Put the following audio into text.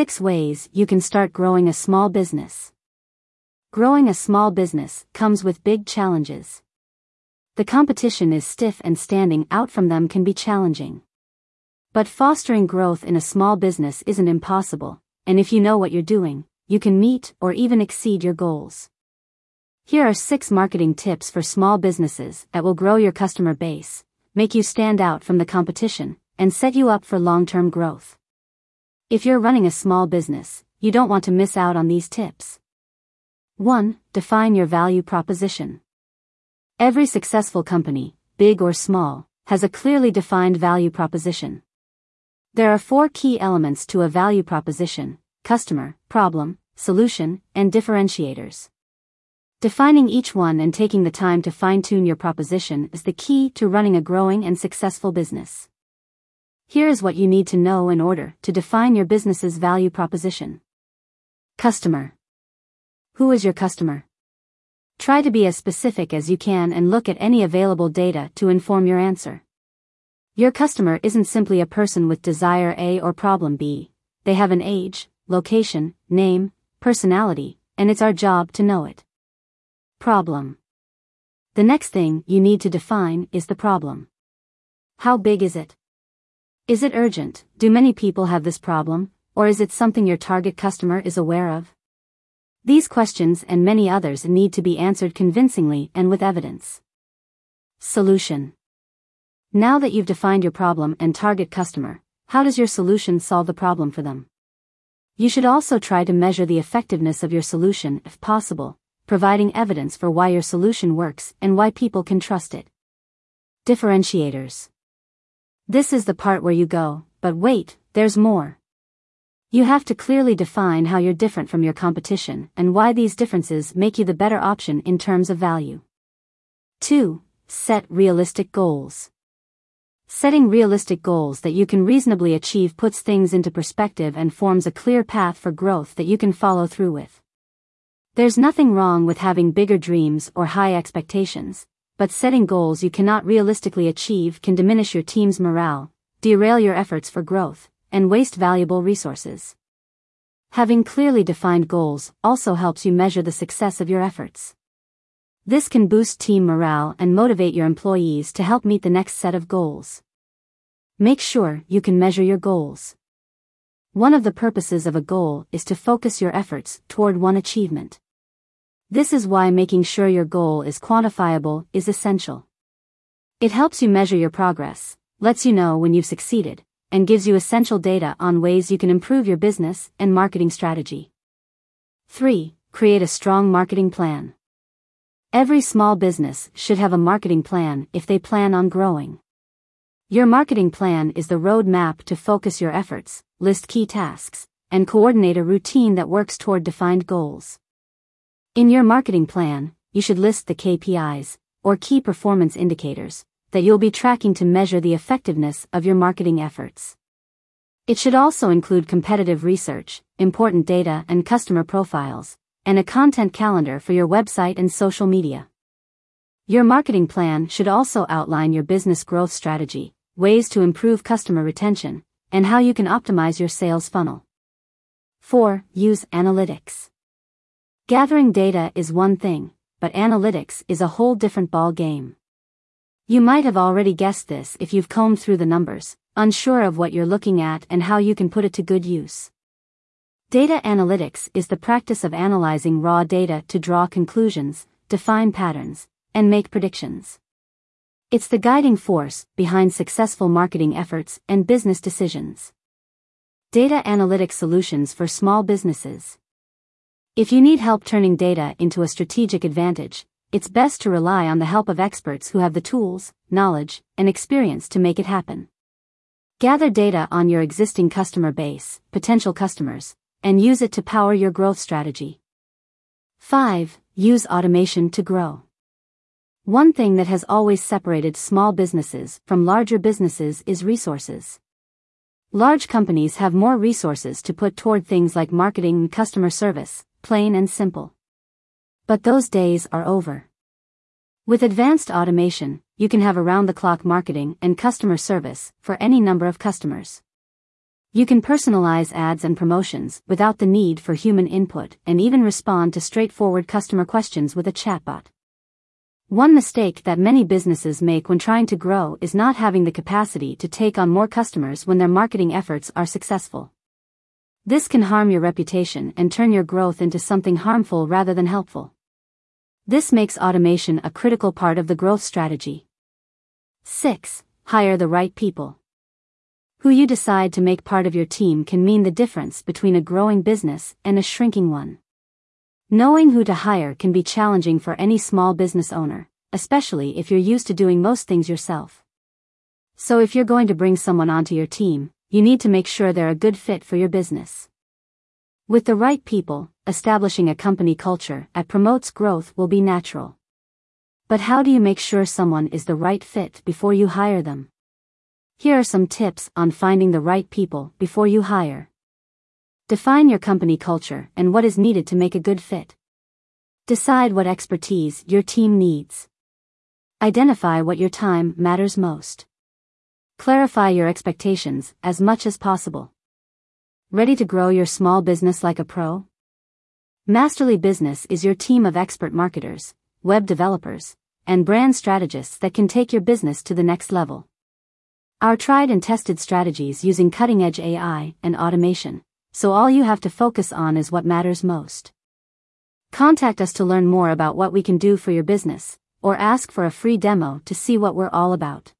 6 ways you can start growing a small business. Growing a small business comes with big challenges. The competition is stiff and standing out from them can be challenging. But fostering growth in a small business isn't impossible, and if you know what you're doing, you can meet or even exceed your goals. Here are six marketing tips for small businesses that will grow your customer base, make you stand out from the competition, and set you up for long-term growth. If you're running a small business, you don't want to miss out on these tips. 1. Define your value proposition. Every successful company, big or small, has a clearly defined value proposition. There are four key elements to a value proposition customer, problem, solution, and differentiators. Defining each one and taking the time to fine tune your proposition is the key to running a growing and successful business. Here is what you need to know in order to define your business's value proposition. Customer. Who is your customer? Try to be as specific as you can and look at any available data to inform your answer. Your customer isn't simply a person with desire A or problem B, they have an age, location, name, personality, and it's our job to know it. Problem. The next thing you need to define is the problem. How big is it? Is it urgent? Do many people have this problem, or is it something your target customer is aware of? These questions and many others need to be answered convincingly and with evidence. Solution. Now that you've defined your problem and target customer, how does your solution solve the problem for them? You should also try to measure the effectiveness of your solution if possible, providing evidence for why your solution works and why people can trust it. Differentiators. This is the part where you go, but wait, there's more. You have to clearly define how you're different from your competition and why these differences make you the better option in terms of value. 2. Set realistic goals. Setting realistic goals that you can reasonably achieve puts things into perspective and forms a clear path for growth that you can follow through with. There's nothing wrong with having bigger dreams or high expectations, but setting goals you cannot realistically achieve can diminish your team's morale, derail your efforts for growth, and waste valuable resources. Having clearly defined goals also helps you measure the success of your efforts. This can boost team morale and motivate your employees to help meet the next set of goals. Make sure you can measure your goals. One of the purposes of a goal is to focus your efforts toward one achievement. This is why making sure your goal is quantifiable is essential. It helps you measure your progress, lets you know when you've succeeded, and gives you essential data on ways you can improve your business and marketing strategy. 3. Create a strong marketing plan. Every small business should have a marketing plan if they plan on growing. Your marketing plan is the roadmap to focus your efforts, list key tasks, and coordinate a routine that works toward defined goals. In your marketing plan, you should list the KPIs, or key performance indicators, that you'll be tracking to measure the effectiveness of your marketing efforts. It should also include competitive research, important data and customer profiles, and a content calendar for your website and social media. Your marketing plan should also outline your business growth strategy, ways to improve customer retention, and how you can optimize your sales funnel. 4. Use analytics. Gathering data is one thing, but analytics is a whole different ball game. You might have already guessed this if you've combed through the numbers, unsure of what you're looking at and how you can put it to good use. Data analytics is the practice of analyzing raw data to draw conclusions, define patterns, and make predictions. It's the guiding force behind successful marketing efforts and business decisions. Data analytics solutions for small businesses. If you need help turning data into a strategic advantage, it's best to rely on the help of experts who have the tools, knowledge, and experience to make it happen. Gather data on your existing customer base, potential customers, and use it to power your growth strategy. 5. Use automation to grow. One thing that has always separated small businesses from larger businesses is resources. Large companies have more resources to put toward things like marketing and customer service, plain and simple. But those days are over. With advanced automation, you can have around the clock marketing and customer service for any number of customers. You can personalize ads and promotions without the need for human input and even respond to straightforward customer questions with a chatbot. One mistake that many businesses make when trying to grow is not having the capacity to take on more customers when their marketing efforts are successful. This can harm your reputation and turn your growth into something harmful rather than helpful. This makes automation a critical part of the growth strategy. 6. Hire the right people. Who you decide to make part of your team can mean the difference between a growing business and a shrinking one. Knowing who to hire can be challenging for any small business owner, especially if you're used to doing most things yourself. So if you're going to bring someone onto your team, you need to make sure they're a good fit for your business. With the right people, establishing a company culture that promotes growth will be natural. But how do you make sure someone is the right fit before you hire them? Here are some tips on finding the right people before you hire. Define your company culture and what is needed to make a good fit. Decide what expertise your team needs. Identify what your time matters most. Clarify your expectations as much as possible. Ready to grow your small business like a pro? Masterly Business is your team of expert marketers, web developers, and brand strategists that can take your business to the next level. Our tried and tested strategies using cutting edge AI and automation, so all you have to focus on is what matters most. Contact us to learn more about what we can do for your business, or ask for a free demo to see what we're all about.